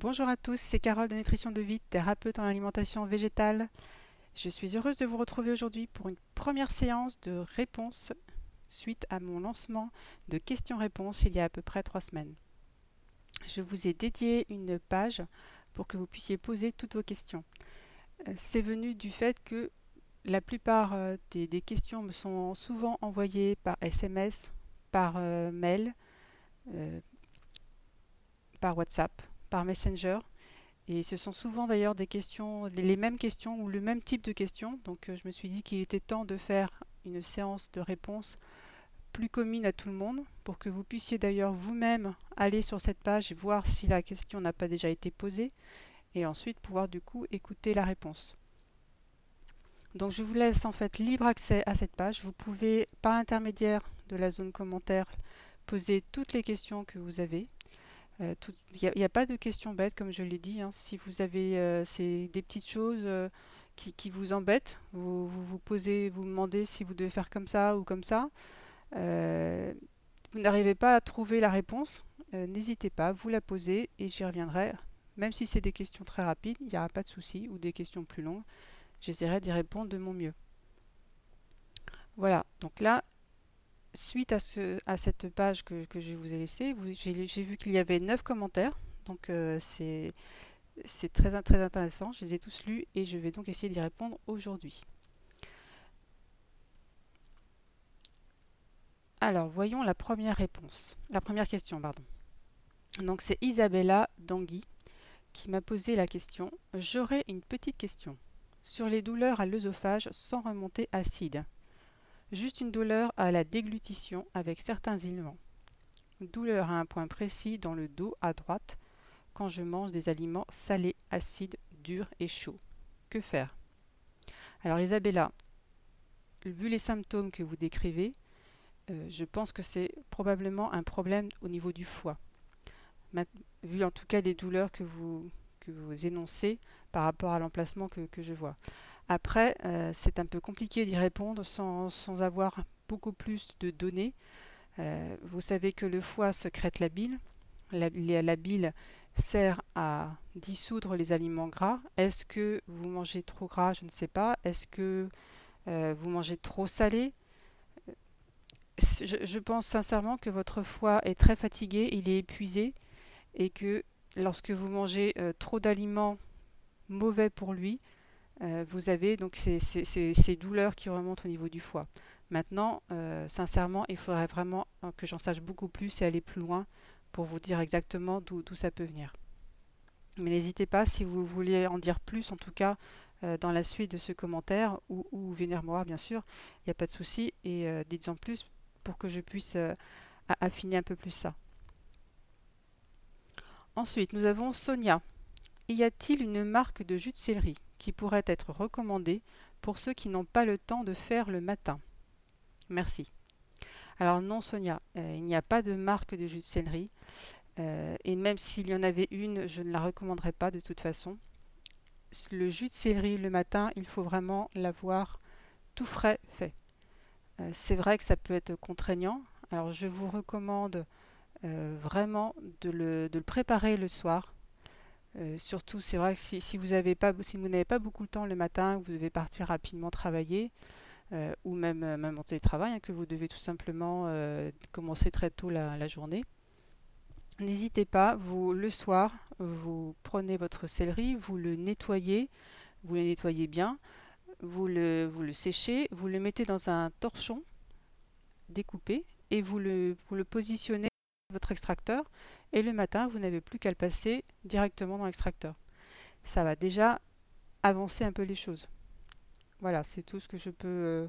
Bonjour à tous, c'est Carole de Nutrition de Vie, thérapeute en alimentation végétale. Je suis heureuse de vous retrouver aujourd'hui pour une première séance de réponses suite à mon lancement de questions-réponses il y a à peu près trois semaines. Je vous ai dédié une page pour que vous puissiez poser toutes vos questions. Euh, c'est venu du fait que la plupart euh, des, questions me sont souvent envoyées par SMS, par euh, mail, par WhatsApp par Messenger. Et ce sont souvent d'ailleurs les mêmes questions ou le même type de questions. Donc euh, je me suis dit qu'il était temps de faire une séance de réponse plus commune à tout le monde pour que vous puissiez d'ailleurs vous-même aller sur cette page et voir si la question n'a pas déjà été posée et ensuite pouvoir du coup écouter la réponse. Donc je vous laisse en fait libre accès à cette page. Vous pouvez par l'intermédiaire de la zone commentaire poser toutes les questions que vous avez. Euh, il n'y a, pas de questions bêtes, comme je l'ai dit. Hein. Si vous avez euh, des petites choses euh, qui, vous embêtent, vous, vous, posez, vous demandez si vous devez faire comme ça ou comme ça. vous n'arrivez pas à trouver la réponse, n'hésitez pas, vous la posez et j'y reviendrai. Même si c'est des questions très rapides, il n'y aura pas de souci, ou des questions plus longues, j'essaierai d'y répondre de mon mieux. Voilà, donc là, suite à, ce, à cette page que, je vous ai laissée, j'ai vu qu'il y avait 9 commentaires. Donc euh, c'est très, très intéressant. Je les ai tous lus et je vais donc essayer d'y répondre aujourd'hui. Alors, voyons la première réponse. La première question, pardon. Donc c'est Isabella Dangui qui m'a posé la question. J'aurais une petite question sur les douleurs à l'œsophage sans remontée acide. Juste une douleur à la déglutition avec certains aliments. Douleur à un point précis dans le dos à droite quand je mange des aliments salés, acides, durs et chauds. Que faire? Alors Isabella, vu les symptômes que vous décrivez, euh, je pense que c'est probablement un problème au niveau du foie. vu en tout cas les douleurs que vous, que énoncez par rapport à l'emplacement que je vois. Après, euh, c'est un peu compliqué d'y répondre sans, avoir beaucoup plus de données. Euh, vous savez que le foie secrète la bile. La, bile sert à dissoudre les aliments gras. Est-ce que vous mangez trop gras? Je ne sais pas. Est-ce que euh, vous mangez trop salé? Je, pense sincèrement que votre foie est très fatigué, il est épuisé et que lorsque vous mangez trop d'aliments mauvais pour lui, euh, vous avez donc ces, douleurs qui remontent au niveau du foie. Maintenant, euh, sincèrement, il faudrait vraiment que j'en sache beaucoup plus et aller plus loin pour vous dire exactement d'où ça peut venir. Mais n'hésitez pas, si vous voulez en dire plus, en tout cas, euh, dans la suite de ce commentaire, ou, ou venir me voir, bien sûr, il n'y a pas de souci, et dites-en plus pour que je puisse affiner un peu plus ça. Ensuite, nous avons Sonia y a-t-il une marque de jus de céleri qui pourrait être recommandée pour ceux qui n'ont pas le temps de faire le matin? Merci. Alors non Sonia, euh, il n'y a pas de marque de jus de céleri. Euh, et même s'il y en avait une, je ne la recommanderais pas de toute façon. Le jus de céleri le matin, il faut vraiment l'avoir tout frais fait. Euh, c'est vrai que ça peut être contraignant. Alors je vous recommande vraiment de le préparer le soir euh, surtout, c'est vrai que si, vous n'avez pas, beaucoup de temps le matin, que vous devez partir rapidement travailler, euh, ou même, euh, même en télétravail, hein, que vous devez tout simplement commencer très tôt la, journée, n'hésitez pas, le soir, vous prenez votre céleri, vous le nettoyez, vous le nettoyez bien, vous le, séchez, vous le mettez dans un torchon découpé et vous le, vous le votre extracteur et le matin, vous n'avez plus qu'à le passer directement dans l'extracteur. Ça va déjà avancer un peu les choses. Voilà, c'est tout ce que je peux euh,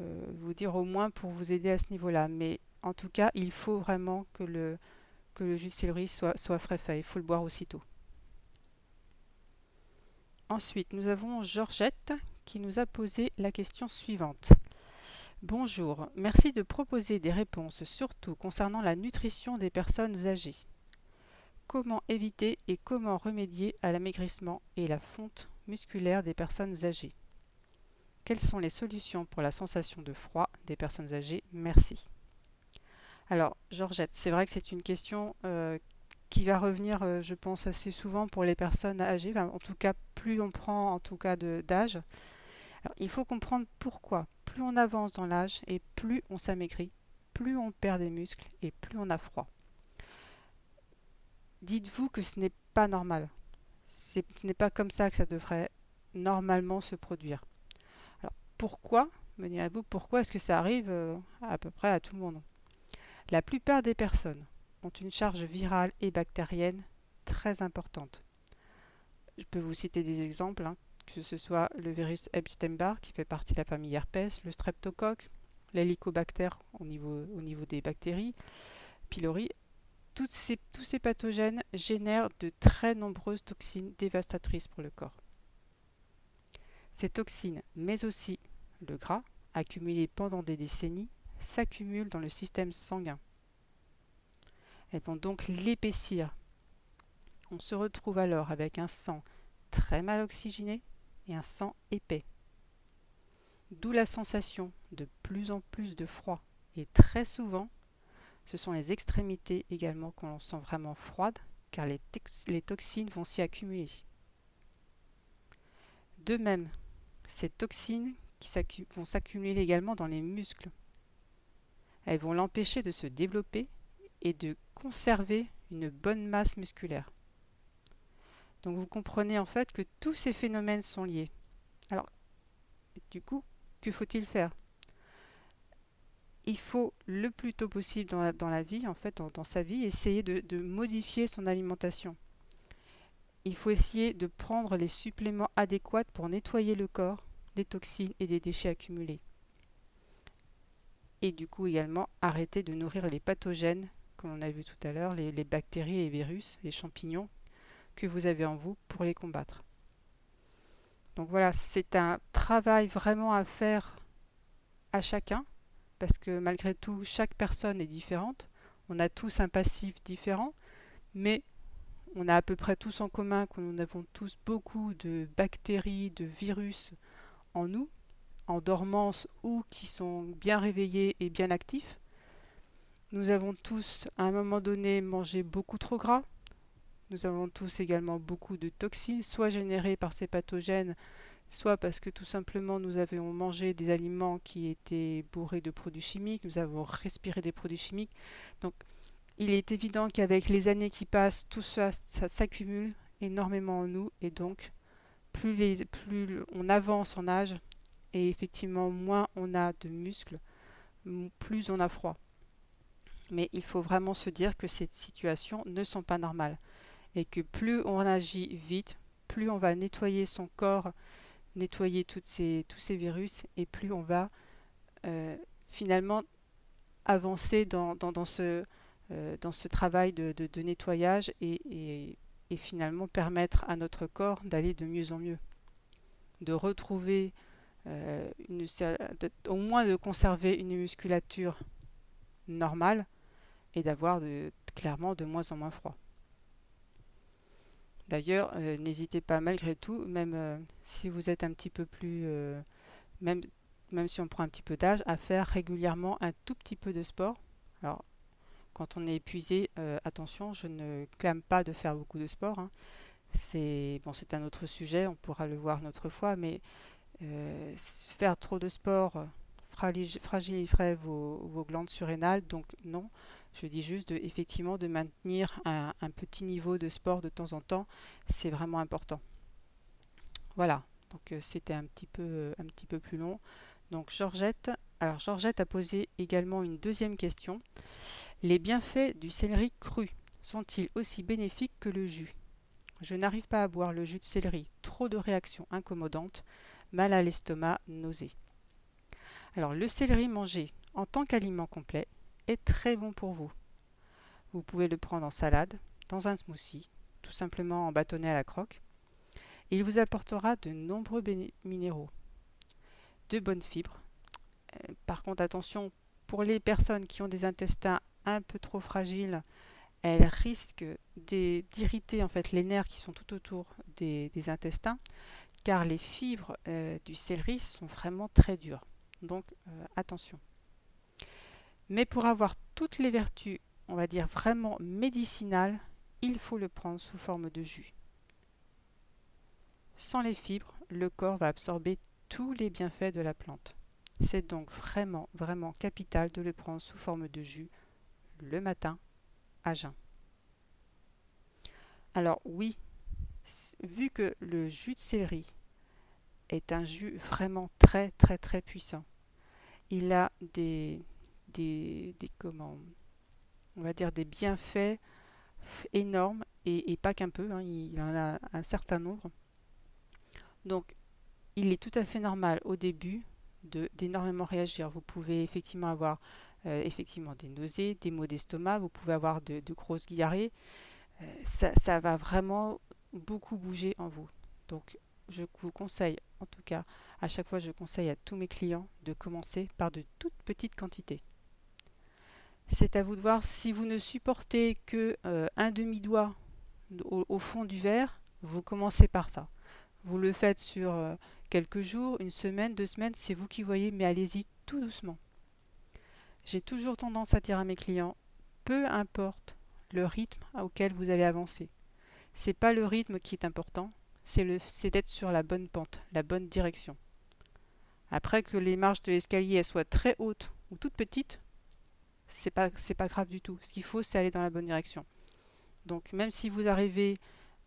euh, vous dire au moins pour vous aider à ce niveau-là. Mais en tout cas, il faut vraiment que le, jus de céleri soit, soit frais fait. Il faut le boire aussitôt. Ensuite, nous avons Georgette qui nous a posé la question suivante. Bonjour, merci de proposer des réponses surtout concernant la nutrition des personnes âgées. Comment éviter et comment remédier à l'amaigrissement et la fonte musculaire des personnes âgées? Quelles sont les solutions pour la sensation de froid des personnes âgées? Merci. Alors, Georgette, c'est vrai que c'est une question euh, qui va revenir, euh, je pense, assez souvent pour les personnes âgées. en tout cas, plus on prend en tout cas d'âge. Il faut comprendre pourquoi. Plus on avance dans l'âge et plus on s'amaigrit, plus on perd des muscles et plus on a froid. Dites-vous que ce n'est pas normal. Ce n'est pas comme ça que ça devrait normalement se produire. Alors pourquoi, me direz-vous, pourquoi est-ce que ça arrive euh, à peu près à tout le monde? La plupart des personnes ont une charge virale et bactérienne très importante. Je peux vous citer des exemples, hein, que ce soit le virus Epstein-Barr qui fait partie de la famille herpès, le streptocoque, l'hélicobacter au niveau, au niveau des bactéries, pylori. Tous ces pathogènes génèrent de très nombreuses toxines dévastatrices pour le corps. Ces toxines, mais aussi le gras, accumulé pendant des décennies, s'accumulent dans le système sanguin. Elles vont donc l'épaissir. On se retrouve alors avec un sang très mal oxygéné et un sang épais. D'où la sensation de plus en plus de froid. Et très souvent, ce sont les extrémités également qu'on sent vraiment froides, car les, les toxines vont s'y accumuler. De même, ces toxines qui vont s'accumuler également dans les muscles. Elles vont l'empêcher de se développer et de conserver une bonne masse musculaire. Donc vous comprenez en fait que tous ces phénomènes sont liés. Alors, du coup, que faut-il faire? Il faut le plus tôt possible dans la, vie, en fait, dans, sa vie, essayer de, modifier son alimentation. Il faut essayer de prendre les suppléments adéquats pour nettoyer le corps des toxines et des déchets accumulés. Et du coup également arrêter de nourrir les pathogènes comme on a vu tout à l'heure, les, bactéries, les virus, les champignons que vous avez en vous pour les combattre. Donc voilà, c'est un travail vraiment à faire à chacun, parce que malgré tout, chaque personne est différente. On a tous un passif différent, mais on a à peu près tous en commun que nous avons tous beaucoup de bactéries, de virus en nous, en dormance ou qui sont bien réveillés et bien actifs. Nous avons tous, à un moment donné, mangé beaucoup trop gras. Nous avons tous également beaucoup de toxines, soit générées par ces pathogènes, soit parce que tout simplement nous avions mangé des aliments qui étaient bourrés de produits chimiques, nous avons respiré des produits chimiques. Donc il est évident qu'avec les années qui passent, tout ça, s'accumule énormément en nous et donc plus on avance en âge et effectivement moins on a de muscles, plus on a froid. Mais il faut vraiment se dire que ces situations ne sont pas normales et que plus on agit vite, plus on va nettoyer son corps, nettoyer ces, tous ces virus et plus on va euh, finalement avancer dans, dans, ce, euh, dans ce travail de, de, nettoyage et, et, finalement permettre à notre corps d'aller de mieux en mieux, de retrouver euh, une, au moins de conserver une musculature normale et d'avoir clairement de moins en moins froid. D'ailleurs, euh, n'hésitez pas malgré tout, même euh, si vous êtes un petit peu plus, euh, même, même si on prend un petit peu d'âge, à faire régulièrement un tout petit peu de sport. Alors, quand on est épuisé, attention, je ne clame pas de faire beaucoup de sport. Hein. C'est un autre sujet, on pourra le voir une autre fois, mais faire trop de sport fragiliserait vos glandes surrénales, donc non. Je dis juste de, effectivement de maintenir un, petit niveau de sport de temps en temps, c'est vraiment important. Voilà, donc euh, c'était un petit peu euh, un petit peu plus long. Donc Georgette, alors Georgette a posé également une deuxième question. Les bienfaits du céleri cru sont-ils aussi bénéfiques que le jus? Je n'arrive pas à boire le jus de céleri, trop de réactions incommodantes, mal à l'estomac, nausées. Alors le céleri mangé en tant qu'aliment complet est très bon pour vous. Vous pouvez le prendre en salade, dans un smoothie, tout simplement en bâtonnet à la croque. Il vous apportera de nombreux minéraux, de bonnes fibres. Euh, par contre, attention, pour les personnes qui ont des intestins un peu trop fragiles, elles risquent d'irriter en fait les nerfs qui sont tout autour des, intestins, car les fibres euh, du céleri sont vraiment très dures. Donc euh, attention. Mais pour avoir toutes les vertus, on va dire vraiment médicinales, il faut le prendre sous forme de jus. Sans les fibres, le corps va absorber tous les bienfaits de la plante. C'est donc vraiment, vraiment capital de le prendre sous forme de jus le matin à jeun. Alors oui, vu que le jus de céleri est un jus vraiment très très très puissant, il a des, des, comment, on va dire des bienfaits énormes et, pas qu'un peu, hein, il en a un certain nombre. Donc il est tout à fait normal au début d'énormément réagir. Vous pouvez effectivement avoir euh, effectivement des nausées, des maux d'estomac, vous pouvez avoir de, grosses diarrhées. Euh, ça, ça, va vraiment beaucoup bouger en vous. Donc je vous conseille, en tout cas, à chaque fois je conseille à tous mes clients de commencer par de toutes petites quantités. C'est à vous de voir si vous ne supportez que euh, un demi-doigt au, fond du verre, vous commencez par ça. Vous le faites sur quelques jours, une semaine, deux semaines, c'est vous qui voyez, mais allez-y tout doucement. J'ai toujours tendance à dire à mes clients, peu importe le rythme auquel vous allez avancer. C'est pas le rythme qui est important, c'est d'être sur la bonne pente, la bonne direction. Après que les marches de l'escalier soient très hautes ou toutes petites, c'est pas c'est pas grave du tout. Ce qu'il faut, c'est aller dans la bonne direction. Donc même si vous arrivez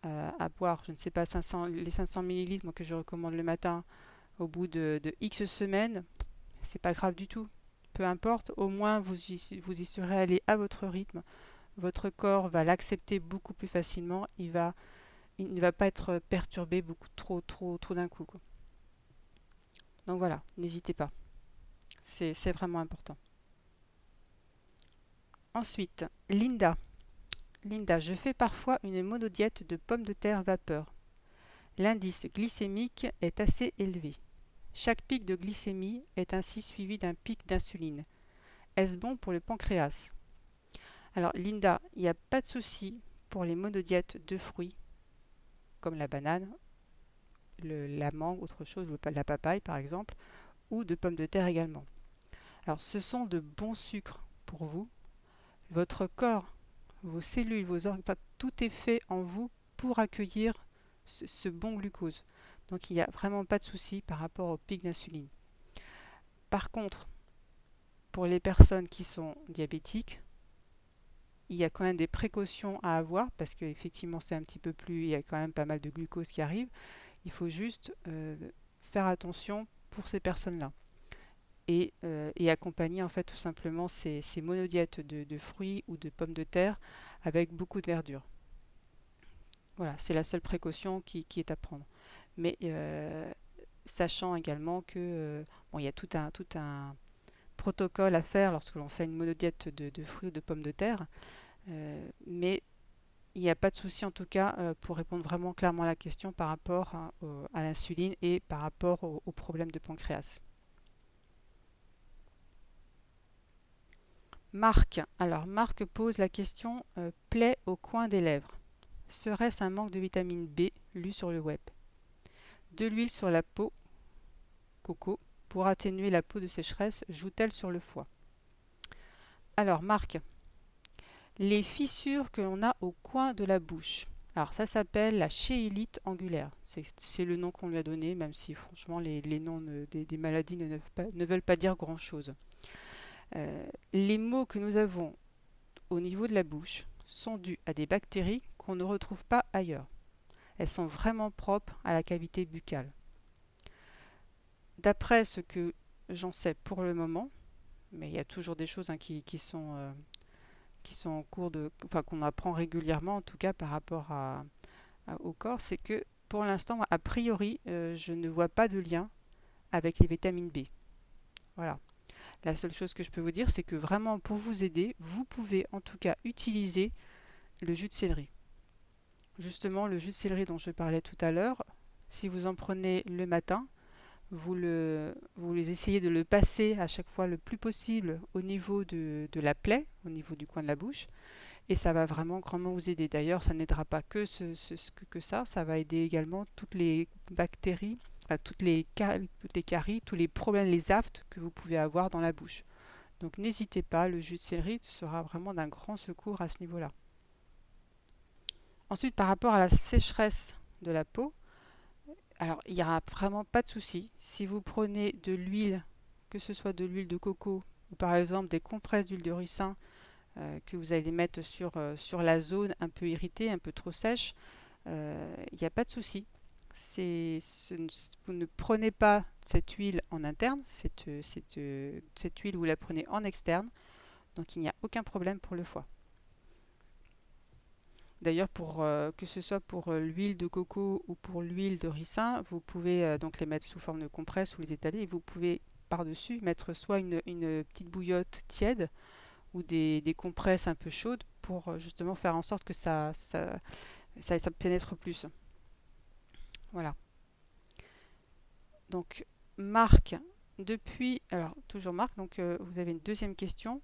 euh, à boire, je ne sais pas, 500, les 500 millilitres que je recommande le matin au bout de, X semaines, c'est pas grave du tout. Peu importe, au moins vous y, vous y serez allé à votre rythme. Votre corps va l'accepter beaucoup plus facilement. Il va, il ne va pas être perturbé beaucoup trop, trop, trop d'un coup. Donc voilà, n'hésitez pas. C'est vraiment important. Ensuite, Linda. Linda, je fais parfois une monodiète de pommes de terre vapeur. L'indice glycémique est assez élevé. Chaque pic de glycémie est ainsi suivi d'un pic d'insuline. Est-ce bon pour le pancréas? Alors Linda, il n'y a pas de souci pour les monodiètes de fruits, comme la banane, la mangue, autre chose, la papaye par exemple, ou de pommes de terre également. Alors ce sont de bons sucres pour vous. Votre corps vos cellules, vos organes, tout est fait en vous pour accueillir ce, bon glucose. Donc il n'y a vraiment pas de souci par rapport au pic d'insuline. Par contre, pour les personnes qui sont diabétiques, il y a quand même des précautions à avoir parce qu'effectivement c'est un petit peu plus, il y a quand même pas mal de glucose qui arrive. Il faut juste euh, faire attention pour ces personnes-là. Euh, et, accompagner en fait tout simplement ces, monodiètes de, fruits ou de pommes de terre avec beaucoup de verdure. Voilà, c'est la seule précaution qui, est à prendre. Mais euh, sachant également que euh, bon, il y a tout un, tout un protocole à faire lorsque l'on fait une monodiète de, fruits ou de pommes de terre, mais il n'y a pas de souci en tout cas pour répondre vraiment clairement à la question par rapport à, l'insuline et par rapport au, au problème de pancréas. Marc. Alors Marc pose la question euh, plaie au coin des lèvres. Serait-ce un manque de vitamine B lu sur le web? De l'huile sur la peau, coco, pour atténuer la peau de sécheresse, joue-t-elle sur le foie? Alors Marc, les fissures que l'on a au coin de la bouche. Alors ça s'appelle la chéilite angulaire. C'est le nom qu'on lui a donné, même si franchement les, noms des, maladies ne, ne veulent pas dire grand-chose. Euh, les maux que nous avons au niveau de la bouche sont dus à des bactéries qu'on ne retrouve pas ailleurs. Elles sont vraiment propres à la cavité buccale. D'après ce que j'en sais pour le moment, mais il y a toujours des choses hein, qui, sont, euh, qui sont en cours de. enfin qu'on apprend régulièrement en tout cas par rapport au corps, c'est que pour l'instant, a priori, euh, je ne vois pas de lien avec les vitamines B. Voilà. La seule chose que je peux vous dire, c'est que vraiment pour vous aider, vous pouvez en tout cas utiliser le jus de céleri. Justement, le jus de céleri dont je parlais tout à l'heure, si vous en prenez le matin, vous, essayez de le passer à chaque fois le plus possible au niveau de, la plaie, au niveau du coin de la bouche, et ça va vraiment grandement vous aider. D'ailleurs, ça n'aidera pas que ça, ça va aider également toutes les bactéries toutes, les toutes les caries, tous les problèmes, les aftes que vous pouvez avoir dans la bouche. Donc n'hésitez pas, le jus de céleri sera vraiment d'un grand secours à ce niveau-là. ensuite, par rapport à la sécheresse de la peau, alors il n'y aura vraiment pas de souci. Si vous prenez de l'huile, que ce soit de l'huile de coco ou par exemple des compresses d'huile de ricin euh, que vous allez mettre sur, euh, sur la zone un peu irritée, un peu trop sèche, euh, il n'y a pas de souci. Vous ne prenez pas cette huile en interne, cette, cette huile vous la prenez en externe, donc il n'y a aucun problème pour le foie. D'ailleurs, pour que ce soit pour l'huile de coco ou pour l'huile de ricin, vous pouvez donc les mettre sous forme de compresse ou les étaler et vous pouvez par-dessus mettre soit une, petite bouillotte tiède ou des, compresses un peu chaudes pour euh, justement faire en sorte que ça, pénètre plus. Voilà. Donc, Marc, depuis, alors toujours Marc, donc euh, vous avez une deuxième question.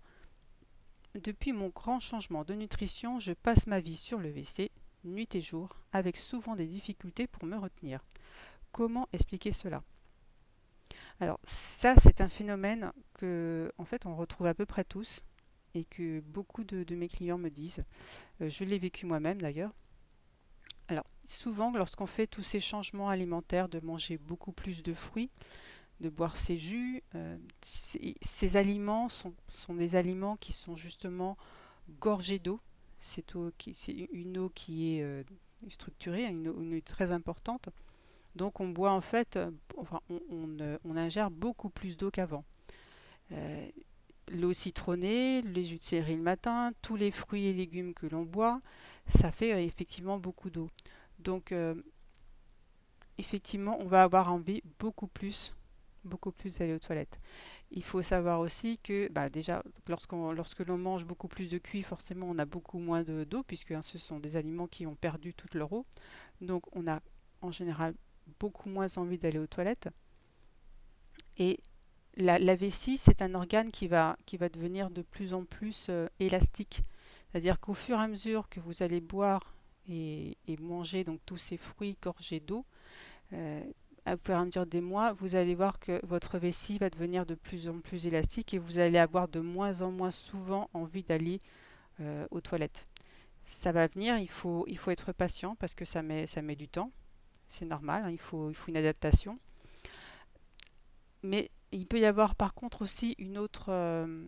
Depuis mon grand changement de nutrition, je passe ma vie sur le WC, nuit et jour, avec souvent des difficultés pour me retenir. Comment expliquer cela? Alors ça, c'est un phénomène que, en fait, on retrouve à peu près tous et que beaucoup de, mes clients me disent. Euh, je l'ai vécu moi-même d'ailleurs. Alors souvent, lorsqu'on fait tous ces changements alimentaires, de manger beaucoup plus de fruits, de boire ces jus, euh, ces, aliments sont, des aliments qui sont justement gorgés d'eau. C'est une eau qui est euh, structurée, une eau très importante. Donc on boit en fait, euh, enfin, on, ingère beaucoup plus d'eau qu'avant. L'eau citronnée, les jus de céleri le matin, tous les fruits et légumes que l'on boit, ça fait effectivement beaucoup d'eau. Donc effectivement, on va avoir envie beaucoup plus, beaucoup plus d'aller aux toilettes. Il faut savoir aussi que bah, déjà, lorsque l'on mange beaucoup plus de cuit, forcément on a beaucoup moins d'eau, puisque hein, ce sont des aliments qui ont perdu toute leur eau. Donc on a en général beaucoup moins envie d'aller aux toilettes. Et la, vessie, c'est un organe qui va, devenir de plus en plus euh, élastique. C'est-à-dire qu'au fur et à mesure que vous allez boire et, manger donc tous ces fruits gorgés d'eau, euh, au fur et à mesure des mois, vous allez voir que votre vessie va devenir de plus en plus élastique et vous allez avoir de moins en moins souvent envie d'aller euh, aux toilettes. Ça va venir, il faut, être patient parce que ça met, ça met du temps c'est normal, hein, il, faut, il faut une adaptation. Mais il peut y avoir par contre aussi une autre, euh,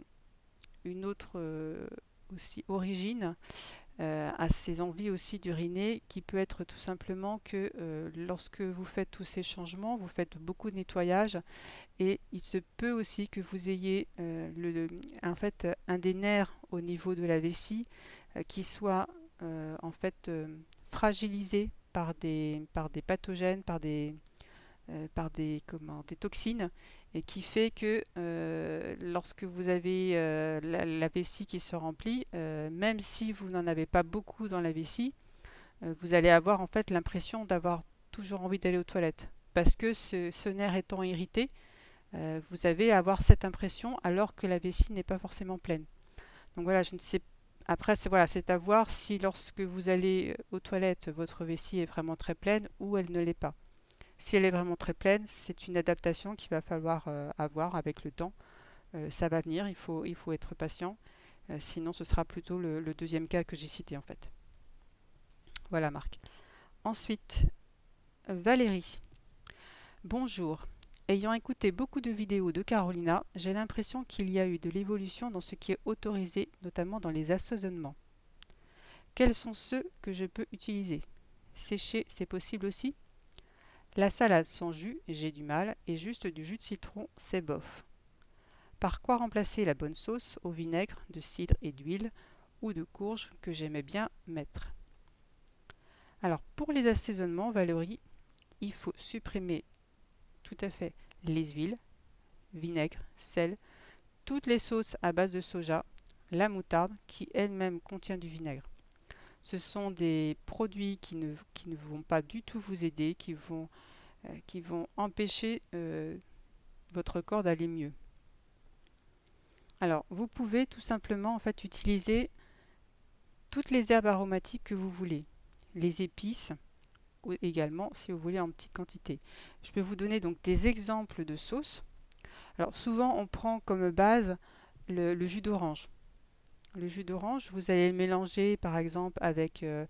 une autre euh, aussi origine euh, à ces envies aussi d'uriner qui peut être tout simplement que lorsque vous faites tous ces changements, vous faites beaucoup de nettoyage et il se peut aussi que vous ayez le, en fait un des nerfs au niveau de la vessie qui soit en fait fragilisé par des, par des pathogènes, par des, par des, comment, des toxines, et qui fait que euh, lorsque vous avez euh, la, vessie qui se remplit, même si vous n'en avez pas beaucoup dans la vessie, vous allez avoir en fait l'impression d'avoir toujours envie d'aller aux toilettes. Parce que ce, nerf étant irrité, vous à avoir cette impression alors que la vessie n'est pas forcément pleine. Donc voilà, je ne sais après, c'est c'est à voir si lorsque vous allez euh, aux toilettes, votre vessie est vraiment très pleine ou elle ne l'est pas. Si elle est vraiment très pleine, c'est une adaptation qu'il va falloir euh, avoir avec le temps. Euh, ça va venir, il faut, être patient. sinon, ce sera plutôt le, le deuxième cas que j'ai cité en fait. Voilà, Marc. Ensuite, Valérie. Bonjour. Ayant écouté beaucoup de vidéos de Carolina, j'ai l'impression qu'il y a eu de l'évolution dans ce qui est autorisé, notamment dans les assaisonnements. Quels sont ceux que je peux utiliser? Sécher, c'est possible aussi? La salade sans jus, j'ai du mal, et juste du jus de citron, c'est bof. Par quoi remplacer la bonne sauce au vinaigre, de cidre et d'huile, ou de courge que j'aimais bien mettre? Alors pour les assaisonnements, Valérie, il faut supprimer tout à fait les huiles, vinaigre, sel, toutes les sauces à base de soja, la moutarde qui elle-même contient du vinaigre. Ce sont des produits qui ne, vont pas du tout vous aider, qui vont, euh, empêcher euh, votre corps d'aller mieux. Alors, vous pouvez tout simplement en fait utiliser toutes les herbes aromatiques que vous voulez, les épices, également si vous voulez en petite quantité. Je peux vous donner donc des exemples de sauces. Alors souvent on prend comme base le, jus d'orange. Le jus d'orange, vous allez le mélanger par exemple avec, euh,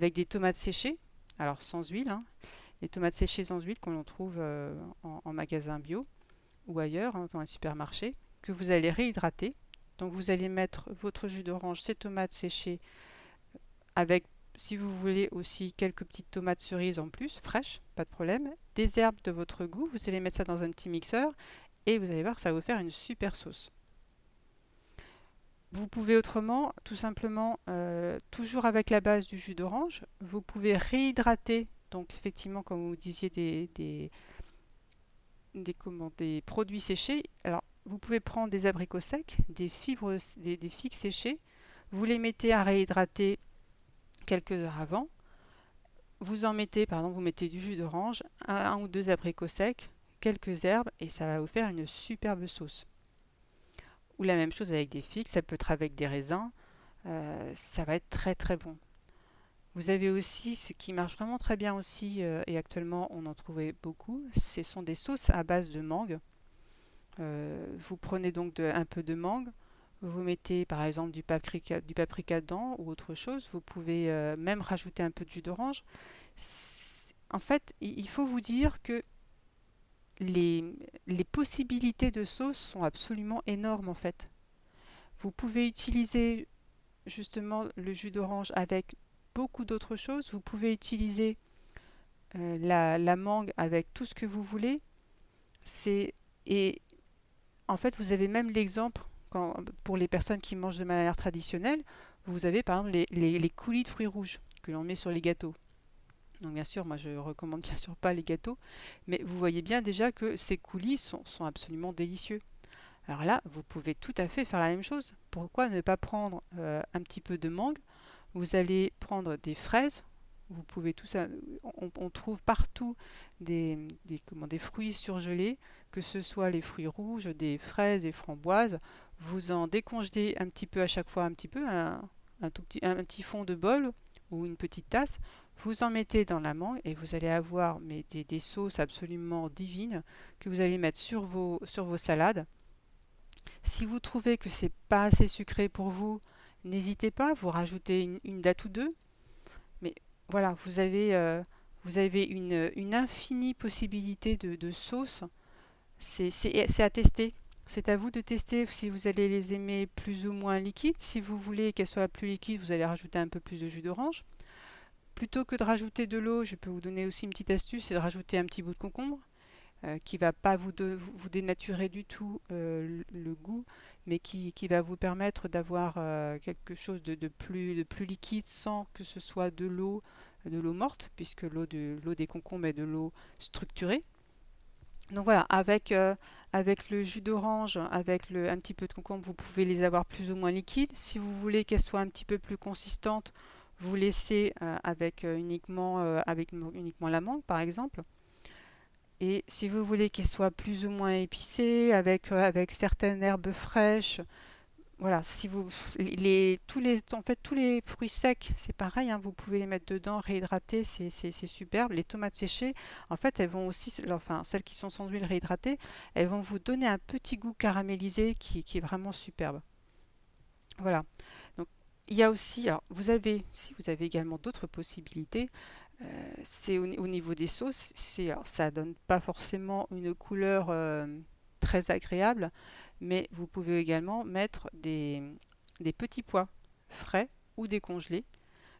des tomates séchées, alors sans huile, hein, les tomates séchées sans huile qu'on trouve en, magasin bio ou ailleurs, hein, dans un supermarché, que vous allez réhydrater. Donc vous allez mettre votre jus d'orange, ces tomates séchées, avec, si vous voulez aussi, quelques petites tomates cerises en plus, fraîches, pas de problème. Des herbes de votre goût, vous allez mettre ça dans un petit mixeur et vous allez voir que ça va vous faire une super sauce. Vous pouvez autrement, tout simplement, euh, toujours avec la base du jus d'orange, vous pouvez réhydrater, donc effectivement, comme vous disiez, des, produits séchés. Alors, vous pouvez prendre des abricots secs, des fibres, des, figues séchées, vous les mettez à réhydrater quelques heures avant. Vous en mettez, pardon, vous mettez du jus d'orange, un, ou deux abricots secs, quelques herbes, et ça va vous faire une superbe sauce. Ou la même chose avec des figues, ça peut être avec des raisins, euh, ça va être très très bon. Vous avez aussi ce qui marche vraiment très bien aussi, euh, et actuellement on en trouvait beaucoup, ce sont des sauces à base de mangue. Euh, vous prenez donc un peu de mangue, vous mettez par exemple du paprika, du paprika dedans ou autre chose. Vous pouvez même rajouter un peu de jus d'orange. En fait, il faut vous dire que les, les possibilités de sauce sont absolument énormes en fait. Vous pouvez utiliser justement le jus d'orange avec beaucoup d'autres choses. Vous pouvez utiliser euh, la, mangue avec tout ce que vous voulez. C'est et en fait vous avez même l'exemple pour les personnes qui mangent de manière traditionnelle. Vous avez par exemple les coulis de fruits rouges que l'on met sur les gâteaux. Donc bien sûr, moi je recommande bien sûr pas les gâteaux, mais vous voyez bien déjà que ces coulis sont, absolument délicieux. Alors là, vous pouvez tout à fait faire la même chose. Pourquoi ne pas prendre euh, un petit peu de mangue? Vous allez prendre des fraises. Vous pouvez tout ça. On, trouve partout des, des, comment, des fruits surgelés, que ce soit les fruits rouges, des fraises et framboises. Vous en décongelez un petit peu à chaque fois, un petit peu, un, tout petit, un petit fond de bol ou une petite tasse. Vous en mettez dans la mangue et vous allez avoir des, sauces absolument divines que vous allez mettre sur vos, salades. Si vous trouvez que c'est pas assez sucré pour vous, n'hésitez pas, vous rajoutez une, date ou deux. Mais voilà, vous avez, euh, une, infinie possibilité de, de sauces. C'est à tester. C'est à vous de tester si vous allez les aimer plus ou moins liquides. Si vous voulez qu'elles soient plus liquides, vous allez rajouter un peu plus de jus d'orange. Plutôt que de rajouter de l'eau, je peux vous donner aussi une petite astuce, c'est de rajouter un petit bout de concombre euh, qui va pas vous, dénaturer du tout euh, le, goût, mais qui, va vous permettre d'avoir euh, quelque chose de, plus, de plus liquide sans que ce soit de l'eau l'eau morte, puisque l'eau de, l'eau des concombres est de l'eau structurée. Donc voilà, avec, le jus d'orange, avec un petit peu de concombre, vous pouvez les avoir plus ou moins liquides. Si vous voulez qu'elles soient un petit peu plus consistantes, vous laissez euh, avec, euh, uniquement, euh, avec uniquement la mangue par exemple. Et si vous voulez qu'elle soit plus ou moins épicée, avec, avec certaines herbes fraîches, voilà, si vous les tous les en fait tous les fruits secs, c'est pareil, hein, vous pouvez les mettre dedans, réhydrater, c'est, superbe. Les tomates séchées, en fait, elles vont aussi, enfin celles qui sont sans huile réhydratée, elles vont vous donner un petit goût caramélisé qui, qui est vraiment superbe. Voilà. Donc il y a aussi, vous avez, si vous avez également d'autres possibilités, euh, c'est au, niveau des sauces, c'est, alors ça donne pas forcément une couleur euh, très agréable, mais vous pouvez également mettre des, des petits pois frais ou décongelés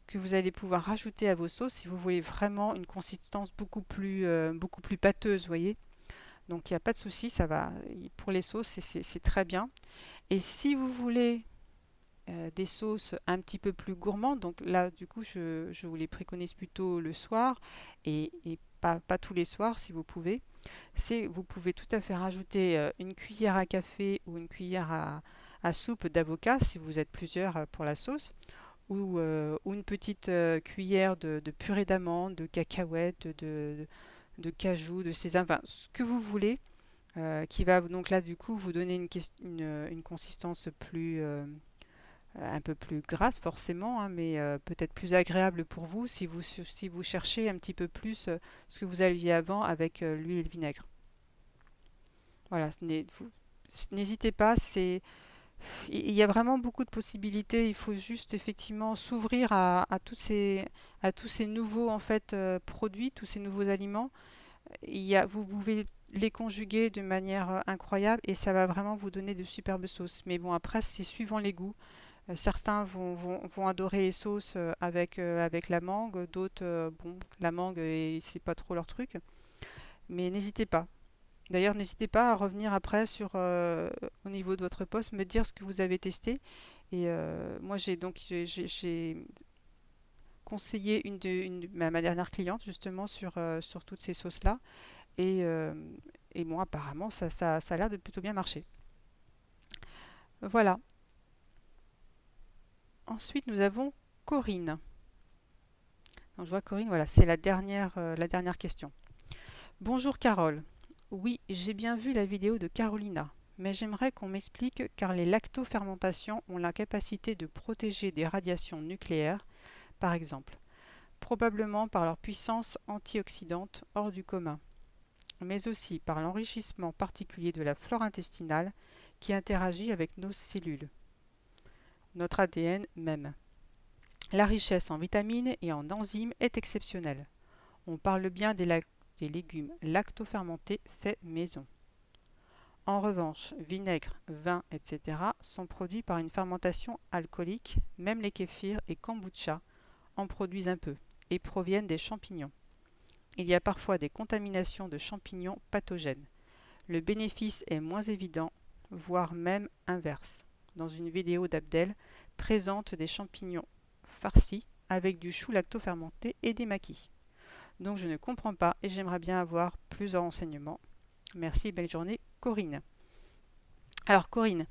que vous allez pouvoir rajouter à vos sauces si vous voulez vraiment une consistance beaucoup plus, euh, beaucoup plus pâteuse, voyez. Donc il n'y a pas de souci, ça va. Pour les sauces, c'est très bien. Et si vous voulez euh, des sauces un petit peu plus gourmandes. Donc là, du coup, je, vous les préconise plutôt le soir et, pas, tous les soirs si vous pouvez. C'est, vous pouvez tout à fait rajouter euh, une cuillère à café ou une cuillère à, soupe d'avocat si vous êtes plusieurs euh, pour la sauce. Ou, une petite cuillère de, purée d'amandes, de cacahuètes, de, cajou, de sésame, enfin ce que vous voulez, qui va donc là du coup vous donner une, consistance plus, un peu plus grasse forcément, hein, mais euh, peut-être plus agréable pour vous si vous, si vous cherchez un petit peu plus euh, ce que vous aviez avant avec l'huile et le vinaigre. Voilà, n'hésitez pas, c'est il y a vraiment beaucoup de possibilités. Il faut juste effectivement s'ouvrir à, tous ces, nouveaux en fait euh, produits, tous ces nouveaux aliments. Il y vous pouvez les conjuguer de manière euh, incroyable et ça va vraiment vous donner de superbes sauces. Mais bon, après, c'est suivant les goûts. Euh, certains vont, adorer les sauces avec, avec la mangue, d'autres, bon, la mangue, c'est pas trop leur truc. Mais n'hésitez pas. D'ailleurs, n'hésitez pas à revenir après sur au niveau de votre poste, me dire ce que vous avez testé. Et moi, j'ai donc conseillé une de ma, dernière cliente justement sur, toutes ces sauces-là. Et, et bon, apparemment, ça, ça, ça a l'air de plutôt bien marcher. Voilà. Ensuite, nous avons Corinne. Je vois Corinne, voilà, c'est la dernière, la dernière question. Bonjour Carole. Oui, j'ai bien vu la vidéo de Carolina, mais j'aimerais qu'on m'explique car les lactofermentations ont la capacité de protéger des radiations nucléaires, par exemple, probablement par leur puissance antioxydante hors du commun, mais aussi par l'enrichissement particulier de la flore intestinale qui interagit avec nos cellules, notre ADN même. La richesse en vitamines et en enzymes est exceptionnelle. On parle bien des, légumes lactofermentés faits maison. En revanche, vinaigre, vin, etc. sont produits par une fermentation alcoolique, même les kéfirs et kombucha en produisent un peu et proviennent des champignons. Il y a parfois des contaminations de champignons pathogènes. Le bénéfice est moins évident, voire même inverse. Dans une vidéo d'Abdel, présente des champignons farcis avec du chou lactofermenté et des maquis. Donc je ne comprends pas et j'aimerais bien avoir plus de renseignements. Merci, belle journée, Corinne. Alors Corinne,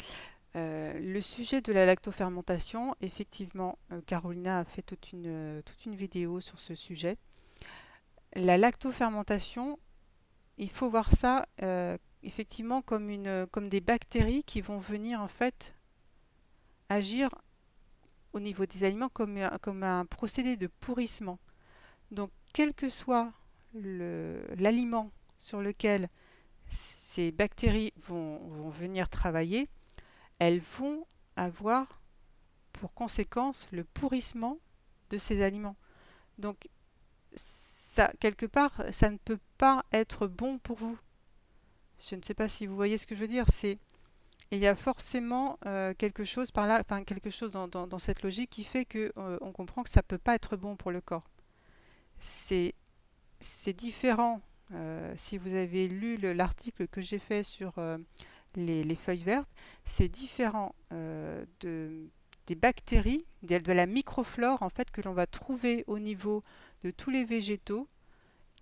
euh, le sujet de la lactofermentation, effectivement, euh, Carolina a fait toute une, toute une vidéo sur ce sujet. La lactofermentation, il faut voir ça euh, effectivement comme, une, comme des bactéries qui vont venir en fait agir au niveau des aliments comme, comme un procédé de pourrissement. Donc quel que soit l'aliment sur lequel ces bactéries vont, venir travailler, elles vont avoir pour conséquence le pourrissement de ces aliments. Donc, ça, quelque part, ça ne peut pas être bon pour vous. Je ne sais pas si vous voyez ce que je veux dire. Il y a forcément euh, quelque chose par là, enfin quelque chose dans, cette logique qui fait que euh, on comprend que ça peut pas être bon pour le corps c'est différent. Euh, si vous avez lu l'article que j'ai fait sur les, feuilles vertes, c'est différent de, des bactéries, de, de, la microflore en fait que l'on va trouver au niveau de tous les végétaux,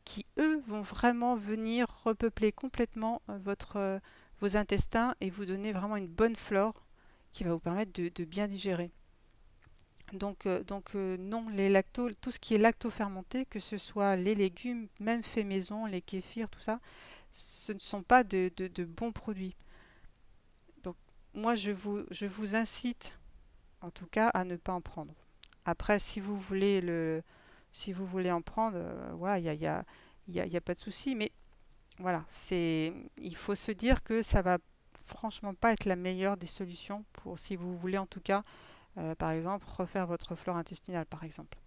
qui eux vont vraiment venir repeupler complètement votre, vos intestins et vous donner vraiment une bonne flore qui va vous permettre de bien digérer. Donc, euh, donc euh, non, les lacto, tout ce qui est lacto-fermenté, que ce soit les légumes, même faits maison, les kéfirs, tout ça, ce ne sont pas de, bons produits. Donc moi, je vous, je vous incite, en tout cas, à ne pas en prendre. Après, si vous voulez, le, si vous voulez en prendre, euh, voilà, il n'y a, y a pas de souci. Mais voilà, c'est, il faut se dire que ça va franchement pas être la meilleure des solutions pour, si vous voulez en tout cas, euh, par exemple, refaire votre flore intestinale, par exemple.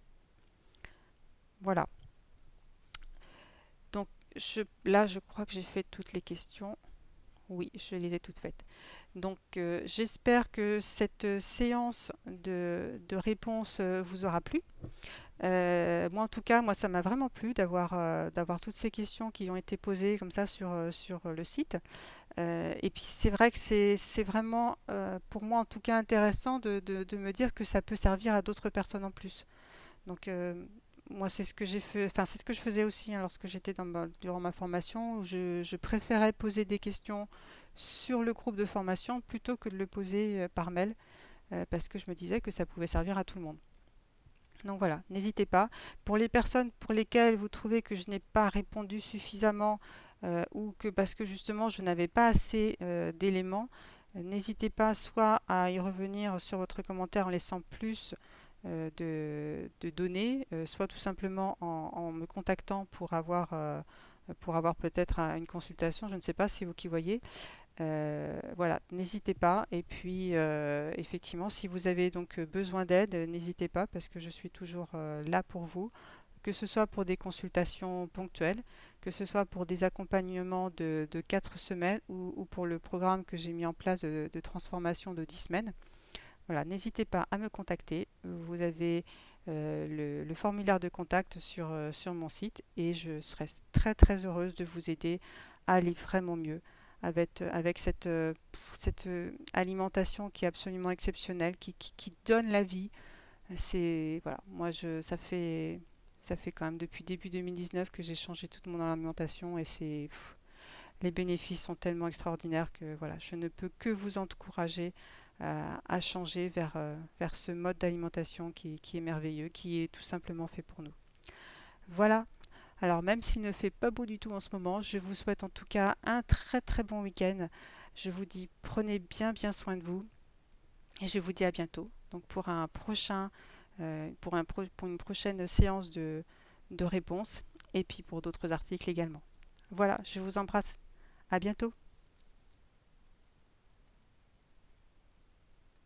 Voilà. Donc je, là, je crois que j'ai fait toutes les questions. Oui, je les ai toutes faites. Donc euh, j'espère que cette séance de, de réponses euh, vous aura plu. Moi en tout cas, moi ça m'a vraiment plu d'avoir d'avoir toutes ces questions qui ont été posées comme ça sur, sur le site. Euh, et puis c'est vrai que c'est vraiment, euh, pour moi en tout cas, intéressant de, me dire que ça peut servir à d'autres personnes en plus. Donc euh, moi c'est ce que j'ai fait, enfin c'est ce que je faisais aussi hein, lorsque j'étais durant ma formation, où je, préférais poser des questions sur le groupe de formation plutôt que de le poser par mail, parce que je me disais que ça pouvait servir à tout le monde. Donc voilà, n'hésitez pas. Pour les personnes pour lesquelles vous trouvez que je n'ai pas répondu suffisamment euh, ou que parce que justement je n'avais pas assez euh, d'éléments, euh, n'hésitez pas soit à y revenir sur votre commentaire en laissant plus de, données, soit tout simplement en, me contactant pour avoir, pour avoir peut-être une consultation, je ne sais pas si vous qui voyez. Euh, voilà, n'hésitez pas. Et puis, euh, effectivement, si vous avez donc besoin d'aide, n'hésitez pas parce que je suis toujours là pour vous, que ce soit pour des consultations ponctuelles, que ce soit pour des accompagnements de, de 4 semaines ou, pour le programme que j'ai mis en place de, transformation de 10 semaines. Voilà, n'hésitez pas à me contacter. Vous avez le, le, formulaire de contact sur, sur mon site et je serai très très heureuse de vous aider à aller vraiment mieux avec, avec cette, cette alimentation qui est absolument exceptionnelle, qui, donne la vie. C'est voilà, moi je ça fait ça fait quand même depuis début 2019 que j'ai changé toute mon alimentation et c'est les bénéfices sont tellement extraordinaires que voilà, je ne peux que vous encourager à changer vers, euh, vers ce mode d'alimentation qui, qui, est merveilleux, qui est tout simplement fait pour nous. Voilà. Alors même s'il ne fait pas beau du tout en ce moment, je vous souhaite en tout cas un très très bon week-end. Je vous dis prenez bien bien soin de vous et je vous dis à bientôt. Donc pour un prochain euh, pour, un pour une prochaine séance de, de réponses et puis pour d'autres articles également. Voilà, je vous embrasse. À bientôt.